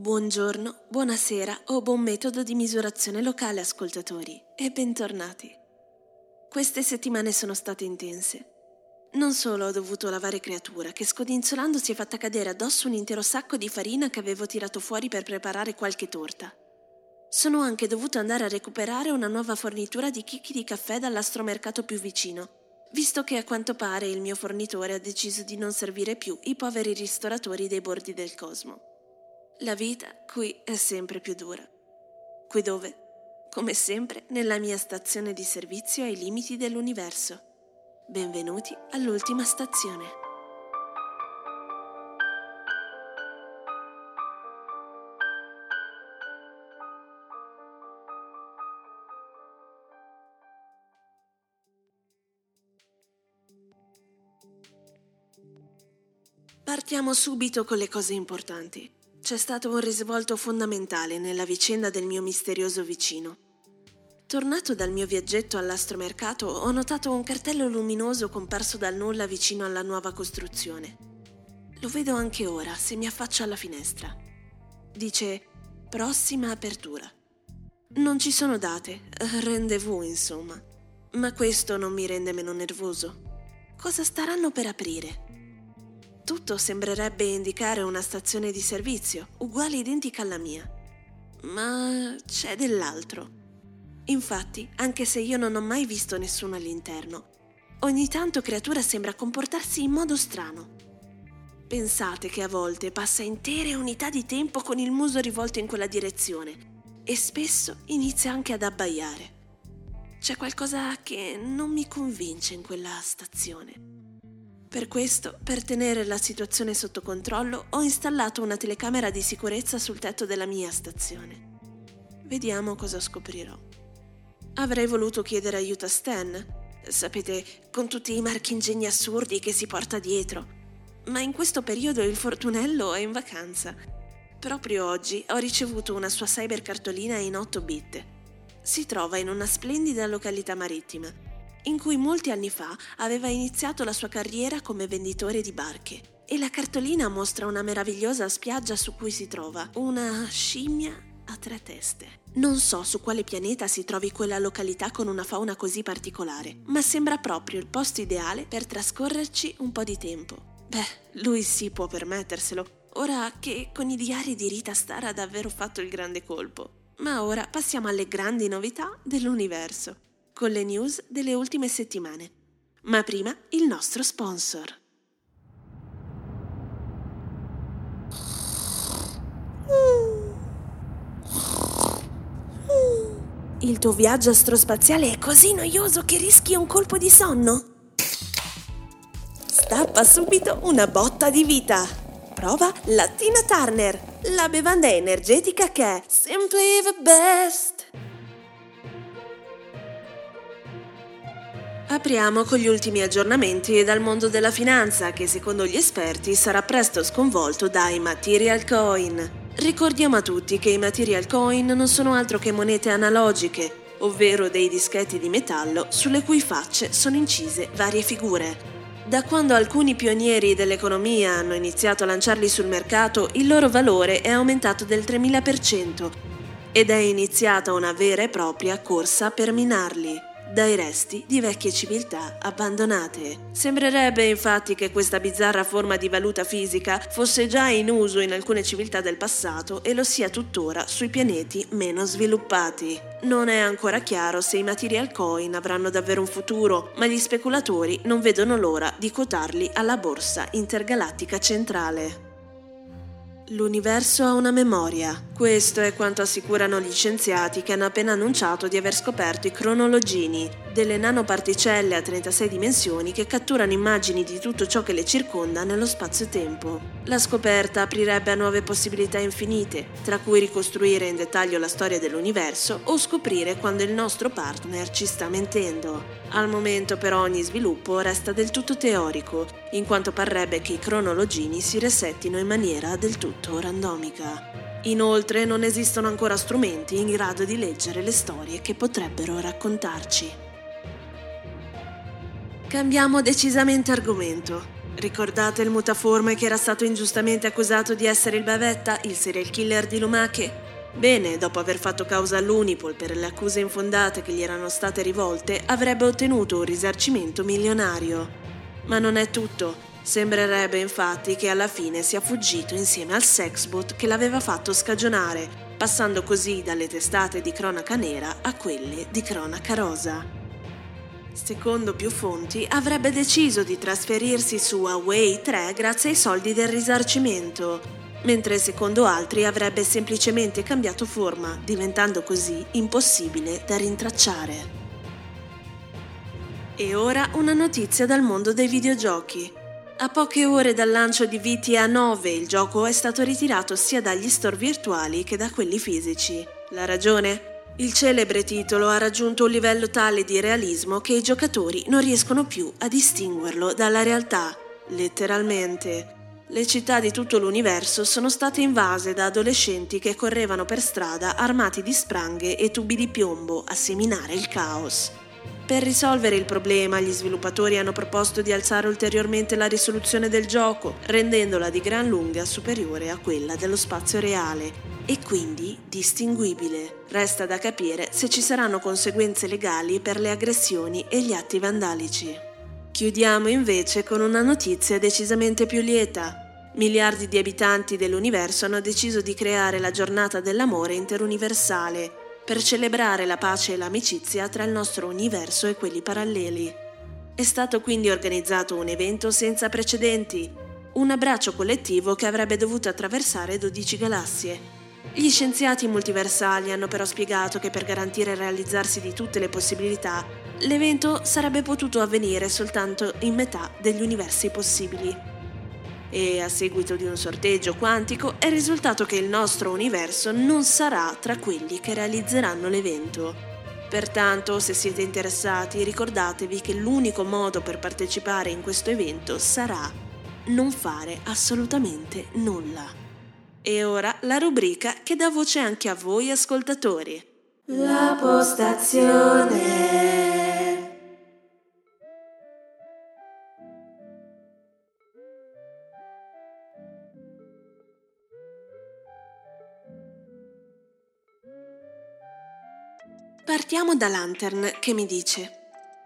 Buongiorno, buonasera o buon metodo di misurazione locale ascoltatori e bentornati. Queste settimane sono state intense. Non solo ho dovuto lavare creatura che scodinzolando si è fatta cadere addosso un intero sacco di farina che avevo tirato fuori per preparare qualche torta. Sono anche dovuto andare a recuperare una nuova fornitura di chicchi di caffè dall'astromercato più vicino, visto che a quanto pare il mio fornitore ha deciso di non servire più i poveri ristoratori dei bordi del cosmo. La vita qui è sempre più dura. Qui dove, come sempre, nella mia stazione di servizio ai limiti dell'universo. Benvenuti all'ultima stazione. Partiamo subito con le cose importanti. C'è stato un risvolto fondamentale nella vicenda del mio misterioso vicino. Tornato dal mio viaggetto all'astromercato, ho notato un cartello luminoso comparso dal nulla vicino alla nuova costruzione. Lo vedo anche ora, se mi affaccio alla finestra. Dice prossima apertura. Non ci sono date, rendezvous insomma. Ma questo non mi rende meno nervoso. Cosa staranno per aprire? Tutto sembrerebbe indicare una stazione di servizio, uguale identica alla mia. Ma c'è dell'altro. Infatti, anche se io non ho mai visto nessuno all'interno, ogni tanto creatura sembra comportarsi in modo strano. Pensate che a volte passa intere unità di tempo con il muso rivolto in quella direzione e spesso inizia anche ad abbaiare. C'è qualcosa che non mi convince in quella stazione. Per questo, per tenere la situazione sotto controllo, ho installato una telecamera di sicurezza sul tetto della mia stazione. Vediamo cosa scoprirò. Avrei voluto chiedere aiuto a Stan, sapete, con tutti i marchingegni assurdi che si porta dietro, ma in questo periodo il fortunello è in vacanza. Proprio oggi ho ricevuto una sua cybercartolina in 8 bit. Si trova in una splendida località marittima in cui molti anni fa aveva iniziato la sua carriera come venditore di barche. E la cartolina mostra una meravigliosa spiaggia su cui si trova una scimmia a tre teste. Non so su quale pianeta si trovi quella località con una fauna così particolare, ma sembra proprio il posto ideale per trascorrerci un po' di tempo. Beh, lui sì può permetterselo, ora che con i diari di Rita Star ha davvero fatto il grande colpo. Ma ora passiamo alle grandi novità dell'universo con le news delle ultime settimane. Ma prima il nostro sponsor. Il tuo viaggio astrospaziale è così noioso che rischi un colpo di sonno? Stappa subito una botta di vita. Prova la Tina Turner, la bevanda energetica che è simply the best. Apriamo con gli ultimi aggiornamenti dal mondo della finanza che secondo gli esperti sarà presto sconvolto dai material coin. Ricordiamo a tutti che i material coin non sono altro che monete analogiche, ovvero dei dischetti di metallo sulle cui facce sono incise varie figure. Da quando alcuni pionieri dell'economia hanno iniziato a lanciarli sul mercato, il loro valore è aumentato del 3000% ed è iniziata una vera e propria corsa per minarli dai resti di vecchie civiltà abbandonate. Sembrerebbe infatti che questa bizzarra forma di valuta fisica fosse già in uso in alcune civiltà del passato e lo sia tuttora sui pianeti meno sviluppati. Non è ancora chiaro se i material coin avranno davvero un futuro, ma gli speculatori non vedono l'ora di quotarli alla borsa intergalattica centrale. L'universo ha una memoria. Questo è quanto assicurano gli scienziati che hanno appena annunciato di aver scoperto i cronologini, delle nanoparticelle a 36 dimensioni che catturano immagini di tutto ciò che le circonda nello spazio-tempo. La scoperta aprirebbe a nuove possibilità infinite, tra cui ricostruire in dettaglio la storia dell'universo o scoprire quando il nostro partner ci sta mentendo. Al momento però ogni sviluppo resta del tutto teorico, in quanto parrebbe che i cronologini si resettino in maniera del tutto randomica. Inoltre non esistono ancora strumenti in grado di leggere le storie che potrebbero raccontarci. Cambiamo decisamente argomento. Ricordate il mutaforme che era stato ingiustamente accusato di essere il bavetta, il serial killer di Lumache? Bene, dopo aver fatto causa all'Unipol per le accuse infondate che gli erano state rivolte, avrebbe ottenuto un risarcimento milionario. Ma non è tutto. Sembrerebbe infatti che alla fine sia fuggito insieme al sexbot che l'aveva fatto scagionare, passando così dalle testate di cronaca nera a quelle di cronaca rosa. Secondo più fonti, avrebbe deciso di trasferirsi su Huawei 3 grazie ai soldi del risarcimento, mentre secondo altri avrebbe semplicemente cambiato forma, diventando così impossibile da rintracciare. E ora una notizia dal mondo dei videogiochi. A poche ore dal lancio di VTA 9 il gioco è stato ritirato sia dagli store virtuali che da quelli fisici. La ragione? Il celebre titolo ha raggiunto un livello tale di realismo che i giocatori non riescono più a distinguerlo dalla realtà, letteralmente. Le città di tutto l'universo sono state invase da adolescenti che correvano per strada armati di spranghe e tubi di piombo a seminare il caos. Per risolvere il problema, gli sviluppatori hanno proposto di alzare ulteriormente la risoluzione del gioco, rendendola di gran lunga superiore a quella dello spazio reale e quindi distinguibile. Resta da capire se ci saranno conseguenze legali per le aggressioni e gli atti vandalici. Chiudiamo invece con una notizia decisamente più lieta. Miliardi di abitanti dell'universo hanno deciso di creare la giornata dell'amore interuniversale per celebrare la pace e l'amicizia tra il nostro universo e quelli paralleli. È stato quindi organizzato un evento senza precedenti, un abbraccio collettivo che avrebbe dovuto attraversare 12 galassie. Gli scienziati multiversali hanno però spiegato che per garantire il realizzarsi di tutte le possibilità, l'evento sarebbe potuto avvenire soltanto in metà degli universi possibili e a seguito di un sorteggio quantico è risultato che il nostro universo non sarà tra quelli che realizzeranno l'evento. Pertanto, se siete interessati, ricordatevi che l'unico modo per partecipare in questo evento sarà non fare assolutamente nulla. E ora la rubrica che dà voce anche a voi ascoltatori. La postazione. Partiamo da Lantern che mi dice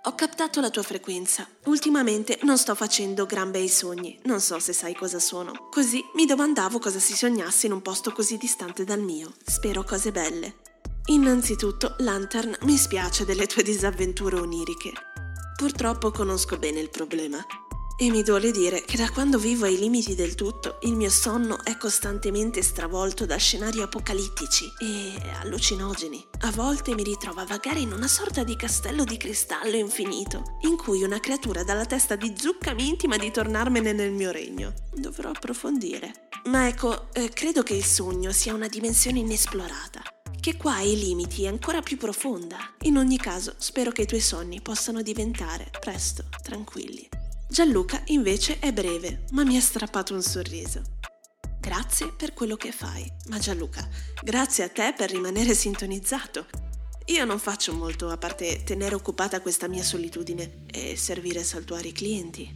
ho captato la tua frequenza. Ultimamente non sto facendo gran bei sogni, non so se sai cosa sono. Così mi domandavo cosa si sognasse in un posto così distante dal mio. Spero cose belle. Innanzitutto, Lantern, mi spiace delle tue disavventure oniriche. Purtroppo conosco bene il problema. E mi duole dire che da quando vivo ai limiti del tutto, il mio sonno è costantemente stravolto da scenari apocalittici e allucinogeni. A volte mi ritrovo a vagare in una sorta di castello di cristallo infinito, in cui una creatura dalla testa di zucca mi intima di tornarmene nel mio regno. Dovrò approfondire. Ma ecco, eh, credo che il sogno sia una dimensione inesplorata che qua ai limiti è ancora più profonda. In ogni caso, spero che i tuoi sogni possano diventare presto tranquilli. Gianluca invece è breve, ma mi ha strappato un sorriso. Grazie per quello che fai, ma Gianluca, grazie a te per rimanere sintonizzato. Io non faccio molto a parte tenere occupata questa mia solitudine e servire saltuari clienti.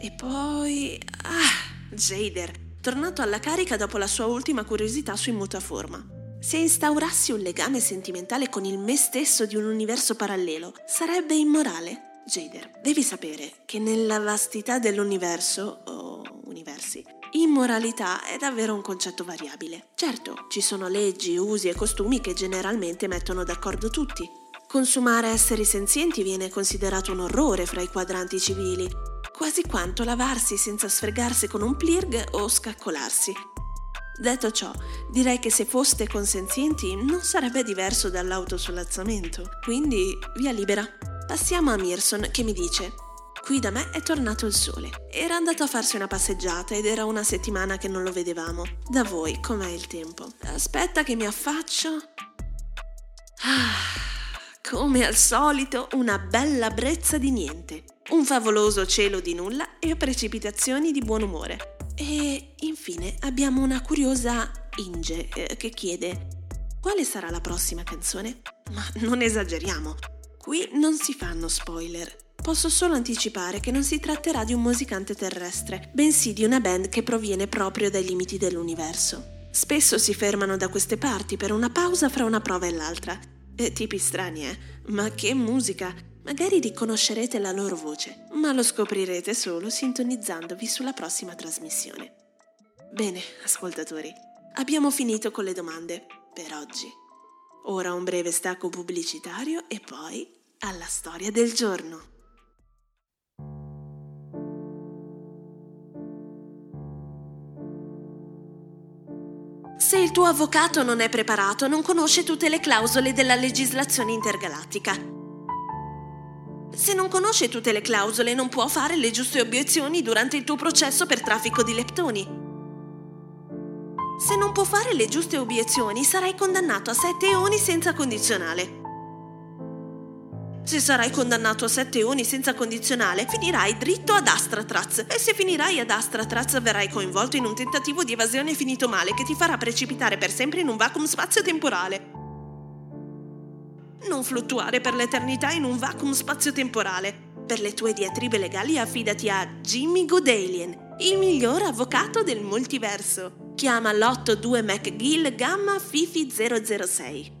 E poi... Ah, Jader, tornato alla carica dopo la sua ultima curiosità sui mutaforma. Se instaurassi un legame sentimentale con il me stesso di un universo parallelo, sarebbe immorale? Jader, devi sapere che nella vastità dell'universo, o universi, immoralità è davvero un concetto variabile. Certo, ci sono leggi, usi e costumi che generalmente mettono d'accordo tutti. Consumare esseri senzienti viene considerato un orrore fra i quadranti civili, quasi quanto lavarsi senza sfregarsi con un plirg o scaccolarsi. Detto ciò, direi che se foste consenzienti non sarebbe diverso dall'autosolazzamento, quindi via libera. Passiamo a Mirson che mi dice Qui da me è tornato il sole. Era andato a farsi una passeggiata ed era una settimana che non lo vedevamo. Da voi com'è il tempo? Aspetta che mi affaccio. Ah, come al solito, una bella brezza di niente. Un favoloso cielo di nulla e precipitazioni di buon umore. E infine abbiamo una curiosa Inge eh, che chiede quale sarà la prossima canzone? Ma non esageriamo, Qui non si fanno spoiler. Posso solo anticipare che non si tratterà di un musicante terrestre, bensì di una band che proviene proprio dai limiti dell'universo. Spesso si fermano da queste parti per una pausa fra una prova e l'altra. E tipi strani, eh? Ma che musica! Magari riconoscerete la loro voce, ma lo scoprirete solo sintonizzandovi sulla prossima trasmissione. Bene, ascoltatori, abbiamo finito con le domande per oggi. Ora un breve stacco pubblicitario e poi alla storia del giorno. Se il tuo avvocato non è preparato, non conosce tutte le clausole della legislazione intergalattica. Se non conosce tutte le clausole, non può fare le giuste obiezioni durante il tuo processo per traffico di leptoni. Se non può fare le giuste obiezioni, sarai condannato a sette eoni senza condizionale. Se sarai condannato a sette eoni senza condizionale, finirai dritto ad Astratraz e se finirai ad Astratraz verrai coinvolto in un tentativo di evasione finito male che ti farà precipitare per sempre in un vacuum spazio-temporale. Non fluttuare per l'eternità in un vacuum spazio-temporale. Per le tue diatribe legali affidati a Jimmy Goodalien, il miglior avvocato del multiverso. Chiama l'82 McGill Gamma Fifi 006.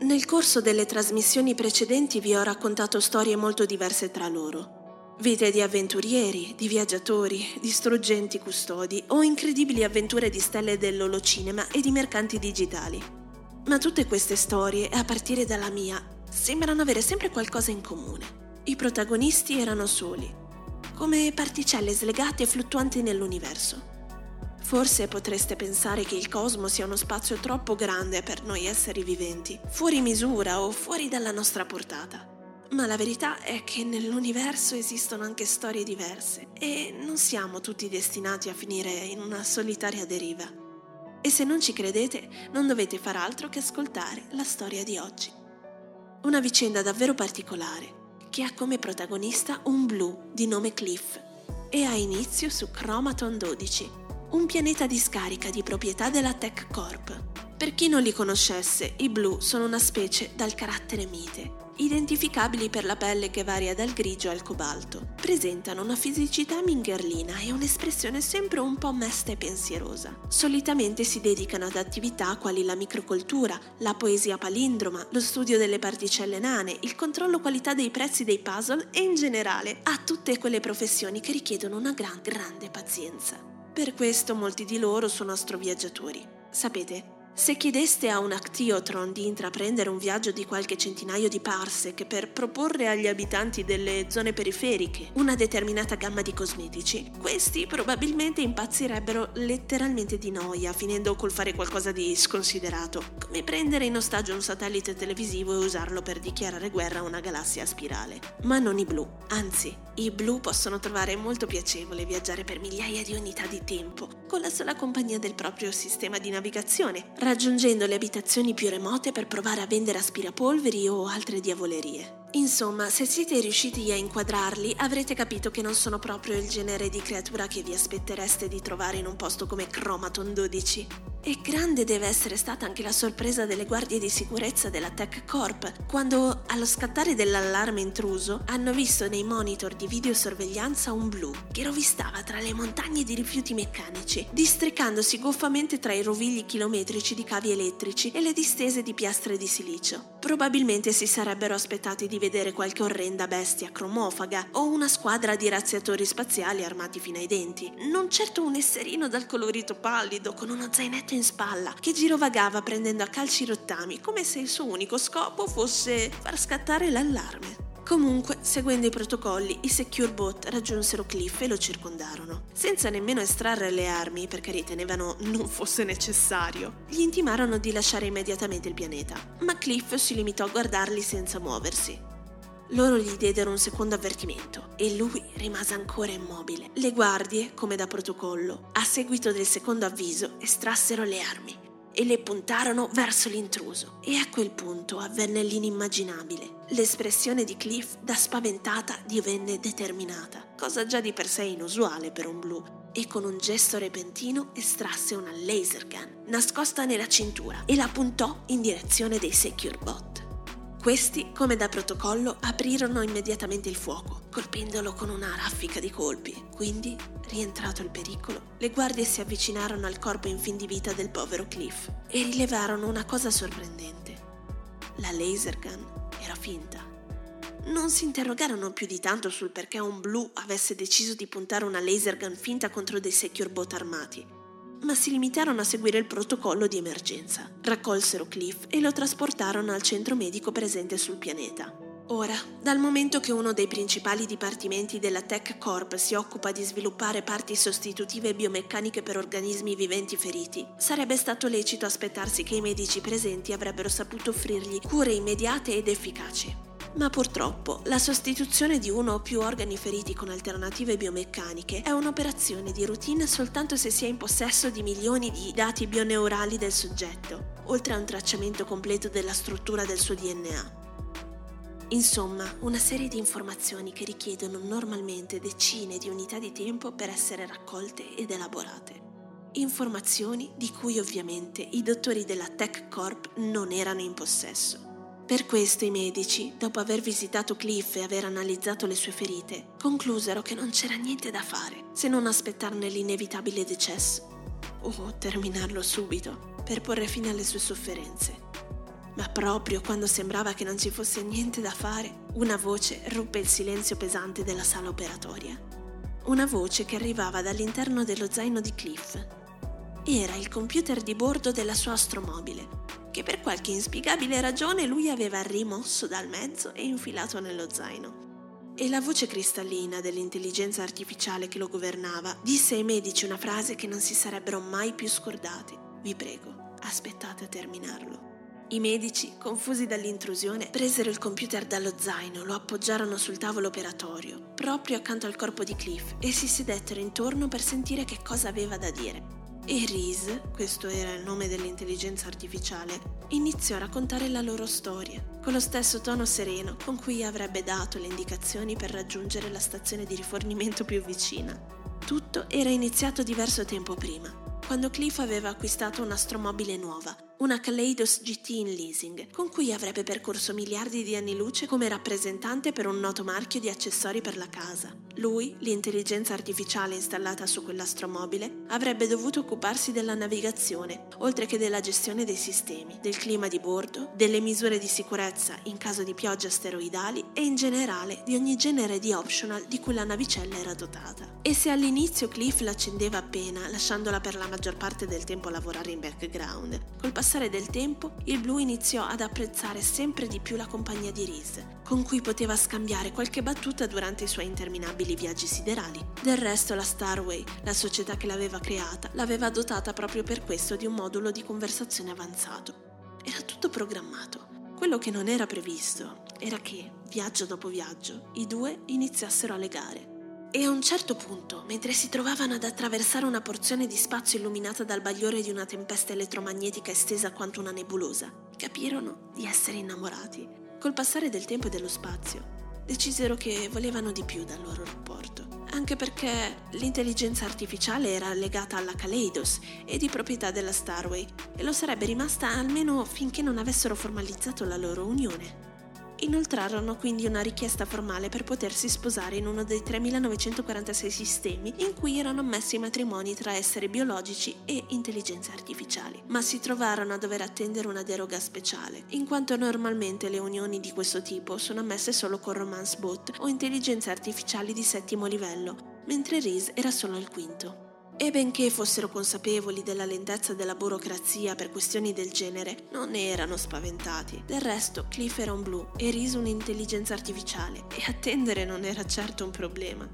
Nel corso delle trasmissioni precedenti vi ho raccontato storie molto diverse tra loro. Vite di avventurieri, di viaggiatori, di struggenti custodi o incredibili avventure di stelle dell'olocinema e di mercanti digitali. Ma tutte queste storie, a partire dalla mia, sembrano avere sempre qualcosa in comune. I protagonisti erano soli, come particelle slegate e fluttuanti nell'universo. Forse potreste pensare che il cosmo sia uno spazio troppo grande per noi esseri viventi, fuori misura o fuori dalla nostra portata. Ma la verità è che nell'universo esistono anche storie diverse e non siamo tutti destinati a finire in una solitaria deriva. E se non ci credete, non dovete far altro che ascoltare la storia di oggi. Una vicenda davvero particolare, che ha come protagonista un blu di nome Cliff e ha inizio su Chromaton 12 un pianeta di scarica di proprietà della Tech Corp. Per chi non li conoscesse, i blu sono una specie dal carattere mite, identificabili per la pelle che varia dal grigio al cobalto. Presentano una fisicità mingherlina e un'espressione sempre un po' mesta e pensierosa. Solitamente si dedicano ad attività quali la microcoltura, la poesia palindroma, lo studio delle particelle nane, il controllo qualità dei prezzi dei puzzle e in generale a tutte quelle professioni che richiedono una gran, grande pazienza. Per questo molti di loro sono astroviaggiatori. Sapete, se chiedeste a un Actiotron di intraprendere un viaggio di qualche centinaio di parsec per proporre agli abitanti delle zone periferiche una determinata gamma di cosmetici, questi probabilmente impazzirebbero letteralmente di noia, finendo col fare qualcosa di sconsiderato, come prendere in ostaggio un satellite televisivo e usarlo per dichiarare guerra a una galassia a spirale. Ma non i blu, anzi, i blu possono trovare molto piacevole viaggiare per migliaia di unità di tempo, con la sola compagnia del proprio sistema di navigazione, raggiungendo le abitazioni più remote per provare a vendere aspirapolveri o altre diavolerie. Insomma, se siete riusciti a inquadrarli, avrete capito che non sono proprio il genere di creatura che vi aspettereste di trovare in un posto come Chromaton 12. E grande deve essere stata anche la sorpresa delle guardie di sicurezza della Tech Corp quando, allo scattare dell'allarme intruso, hanno visto nei monitor di videosorveglianza un blu che rovistava tra le montagne di rifiuti meccanici, districandosi goffamente tra i rovigli chilometrici di cavi elettrici e le distese di piastre di silicio. Probabilmente si sarebbero aspettati di vedere qualche orrenda bestia cromofaga o una squadra di razziatori spaziali armati fino ai denti, non certo un esserino dal colorito pallido con uno zainetto in spalla che girovagava prendendo a calci rottami come se il suo unico scopo fosse far scattare l'allarme. Comunque, seguendo i protocolli, i Secure Bot raggiunsero Cliff e lo circondarono. Senza nemmeno estrarre le armi, perché ritenevano non fosse necessario, gli intimarono di lasciare immediatamente il pianeta. Ma Cliff si limitò a guardarli senza muoversi. Loro gli diedero un secondo avvertimento e lui rimase ancora immobile. Le guardie, come da protocollo, a seguito del secondo avviso, estrassero le armi e le puntarono verso l'intruso. E a quel punto avvenne l'inimmaginabile. L'espressione di Cliff da spaventata divenne determinata, cosa già di per sé inusuale per un blu, e con un gesto repentino estrasse una laser gun nascosta nella cintura e la puntò in direzione dei Secure Bot. Questi, come da protocollo, aprirono immediatamente il fuoco, colpendolo con una raffica di colpi. Quindi, rientrato il pericolo, le guardie si avvicinarono al corpo in fin di vita del povero Cliff e rilevarono una cosa sorprendente. La laser gun era finta. Non si interrogarono più di tanto sul perché un blu avesse deciso di puntare una laser gun finta contro dei secure bot armati ma si limitarono a seguire il protocollo di emergenza. Raccolsero Cliff e lo trasportarono al centro medico presente sul pianeta. Ora, dal momento che uno dei principali dipartimenti della Tech Corp si occupa di sviluppare parti sostitutive biomeccaniche per organismi viventi feriti, sarebbe stato lecito aspettarsi che i medici presenti avrebbero saputo offrirgli cure immediate ed efficaci. Ma purtroppo la sostituzione di uno o più organi feriti con alternative biomeccaniche è un'operazione di routine soltanto se si è in possesso di milioni di dati bioneurali del soggetto, oltre a un tracciamento completo della struttura del suo DNA. Insomma, una serie di informazioni che richiedono normalmente decine di unità di tempo per essere raccolte ed elaborate. Informazioni di cui ovviamente i dottori della Tech Corp non erano in possesso. Per questo i medici, dopo aver visitato Cliff e aver analizzato le sue ferite, conclusero che non c'era niente da fare se non aspettarne l'inevitabile decesso o terminarlo subito per porre fine alle sue sofferenze. Ma proprio quando sembrava che non ci fosse niente da fare, una voce ruppe il silenzio pesante della sala operatoria. Una voce che arrivava dall'interno dello zaino di Cliff. Era il computer di bordo della sua astromobile che per qualche inspiegabile ragione lui aveva rimosso dal mezzo e infilato nello zaino. E la voce cristallina dell'intelligenza artificiale che lo governava disse ai medici una frase che non si sarebbero mai più scordati. Vi prego, aspettate a terminarlo. I medici, confusi dall'intrusione, presero il computer dallo zaino, lo appoggiarono sul tavolo operatorio, proprio accanto al corpo di Cliff, e si sedettero intorno per sentire che cosa aveva da dire. E Reese, questo era il nome dell'intelligenza artificiale, iniziò a raccontare la loro storia, con lo stesso tono sereno con cui avrebbe dato le indicazioni per raggiungere la stazione di rifornimento più vicina. Tutto era iniziato diverso tempo prima, quando Cliff aveva acquistato un'astromobile nuova, una Kaleidos GT in leasing, con cui avrebbe percorso miliardi di anni luce come rappresentante per un noto marchio di accessori per la casa. Lui, l'intelligenza artificiale installata su quell'astromobile, avrebbe dovuto occuparsi della navigazione, oltre che della gestione dei sistemi, del clima di bordo, delle misure di sicurezza in caso di piogge asteroidali e in generale di ogni genere di optional di cui la navicella era dotata. E se all'inizio Cliff l'accendeva appena, lasciandola per la maggior parte del tempo lavorare in background, col passare del tempo il blu iniziò ad apprezzare sempre di più la compagnia di Reese, con cui poteva scambiare qualche battuta durante i suoi interminabili viaggi siderali. Del resto la Starway, la società che l'aveva creata, l'aveva dotata proprio per questo di un modulo di conversazione avanzato. Era tutto programmato. Quello che non era previsto era che, viaggio dopo viaggio, i due iniziassero a legare e a un certo punto, mentre si trovavano ad attraversare una porzione di spazio illuminata dal bagliore di una tempesta elettromagnetica estesa quanto una nebulosa, capirono di essere innamorati. Col passare del tempo e dello spazio, decisero che volevano di più dal loro rapporto, anche perché l'intelligenza artificiale era legata alla Kaleidos e di proprietà della Starway, e lo sarebbe rimasta almeno finché non avessero formalizzato la loro unione. Inoltrarono quindi una richiesta formale per potersi sposare in uno dei 3946 sistemi in cui erano ammessi i matrimoni tra esseri biologici e intelligenze artificiali, ma si trovarono a dover attendere una deroga speciale, in quanto normalmente le unioni di questo tipo sono ammesse solo con romance bot o intelligenze artificiali di settimo livello, mentre Reese era solo al quinto. E benché fossero consapevoli della lentezza della burocrazia per questioni del genere, non ne erano spaventati. Del resto, Cliff era un blu e Reese un'intelligenza artificiale, e attendere non era certo un problema.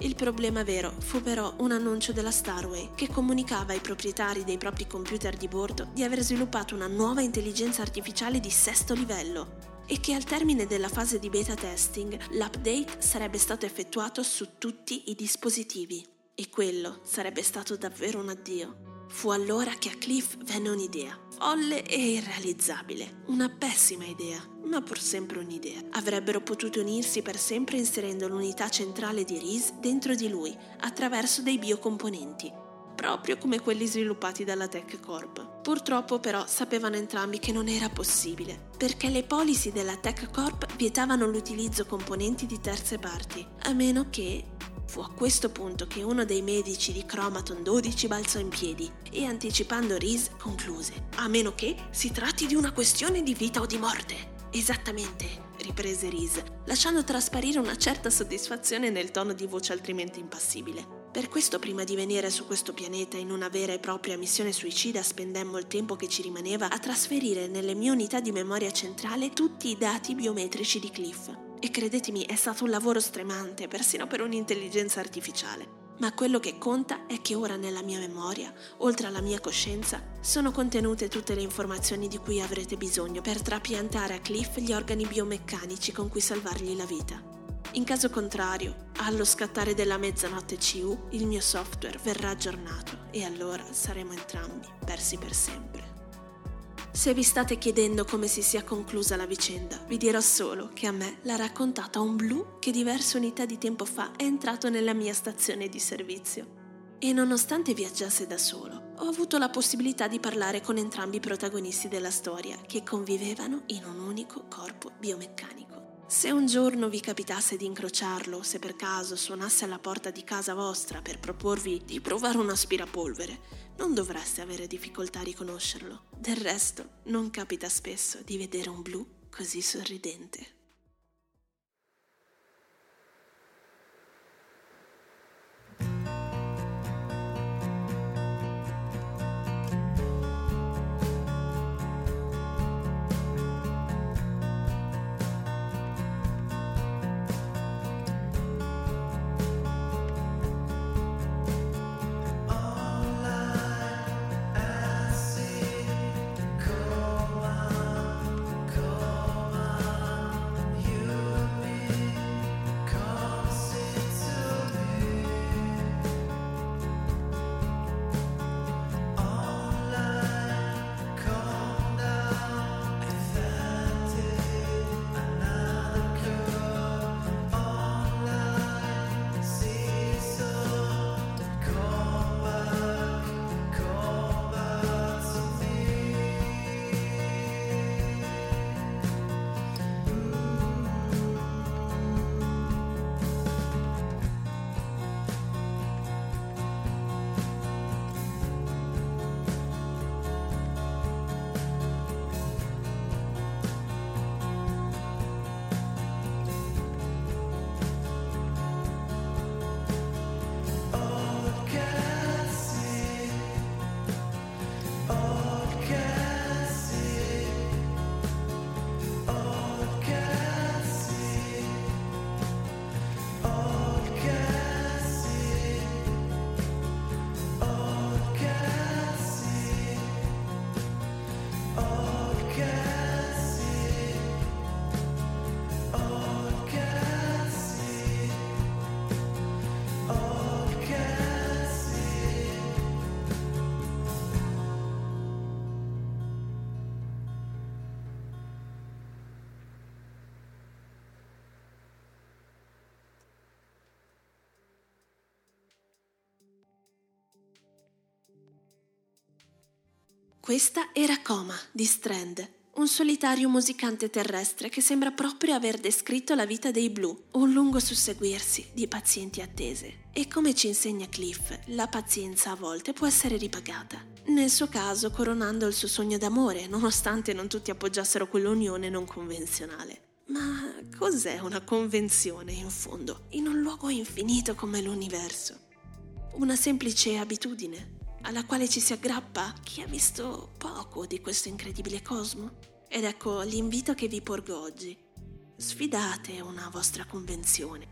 Il problema vero fu però un annuncio della Starway che comunicava ai proprietari dei propri computer di bordo di aver sviluppato una nuova intelligenza artificiale di sesto livello e che al termine della fase di beta testing l'update sarebbe stato effettuato su tutti i dispositivi. E quello sarebbe stato davvero un addio. Fu allora che a Cliff venne un'idea, folle e irrealizzabile, una pessima idea, ma pur sempre un'idea. Avrebbero potuto unirsi per sempre inserendo l'unità centrale di Reese dentro di lui, attraverso dei biocomponenti, proprio come quelli sviluppati dalla Tech Corp. Purtroppo però sapevano entrambi che non era possibile, perché le policy della Tech Corp vietavano l'utilizzo componenti di terze parti, a meno che Fu a questo punto che uno dei medici di Chromaton 12 balzò in piedi e anticipando Reese concluse: A meno che si tratti di una questione di vita o di morte. Esattamente, riprese Reese, lasciando trasparire una certa soddisfazione nel tono di voce altrimenti impassibile. Per questo prima di venire su questo pianeta in una vera e propria missione suicida spendemmo il tempo che ci rimaneva a trasferire nelle mie unità di memoria centrale tutti i dati biometrici di Cliff. E credetemi, è stato un lavoro stremante, persino per un'intelligenza artificiale. Ma quello che conta è che ora nella mia memoria, oltre alla mia coscienza, sono contenute tutte le informazioni di cui avrete bisogno per trapiantare a Cliff gli organi biomeccanici con cui salvargli la vita. In caso contrario, allo scattare della mezzanotte CU, il mio software verrà aggiornato e allora saremo entrambi persi per sempre. Se vi state chiedendo come si sia conclusa la vicenda, vi dirò solo che a me l'ha raccontata un blu che diverse unità di tempo fa è entrato nella mia stazione di servizio. E nonostante viaggiasse da solo, ho avuto la possibilità di parlare con entrambi i protagonisti della storia che convivevano in un unico corpo biomeccanico. Se un giorno vi capitasse di incrociarlo, se per caso suonasse alla porta di casa vostra per proporvi di provare un aspirapolvere, non dovreste avere difficoltà a riconoscerlo. Del resto, non capita spesso di vedere un blu così sorridente. Oh. Questa era Coma di Strand, un solitario musicante terrestre che sembra proprio aver descritto la vita dei blu, un lungo susseguirsi di pazienti attese. E come ci insegna Cliff, la pazienza a volte può essere ripagata. Nel suo caso coronando il suo sogno d'amore, nonostante non tutti appoggiassero quell'unione non convenzionale. Ma cos'è una convenzione in fondo, in un luogo infinito come l'universo? Una semplice abitudine, alla quale ci si aggrappa chi ha visto poco di questo incredibile cosmo. Ed ecco l'invito che vi porgo oggi. Sfidate una vostra convenzione.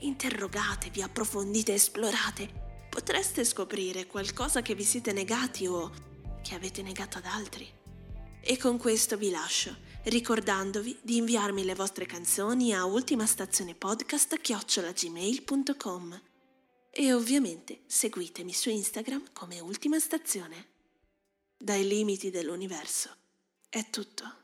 Interrogatevi, approfondite, esplorate. Potreste scoprire qualcosa che vi siete negati o che avete negato ad altri. E con questo vi lascio, ricordandovi di inviarmi le vostre canzoni a ultimastazionepodcast.gmail.com E ovviamente seguitemi su Instagram come ultima stazione. Dai limiti dell'universo. È tutto.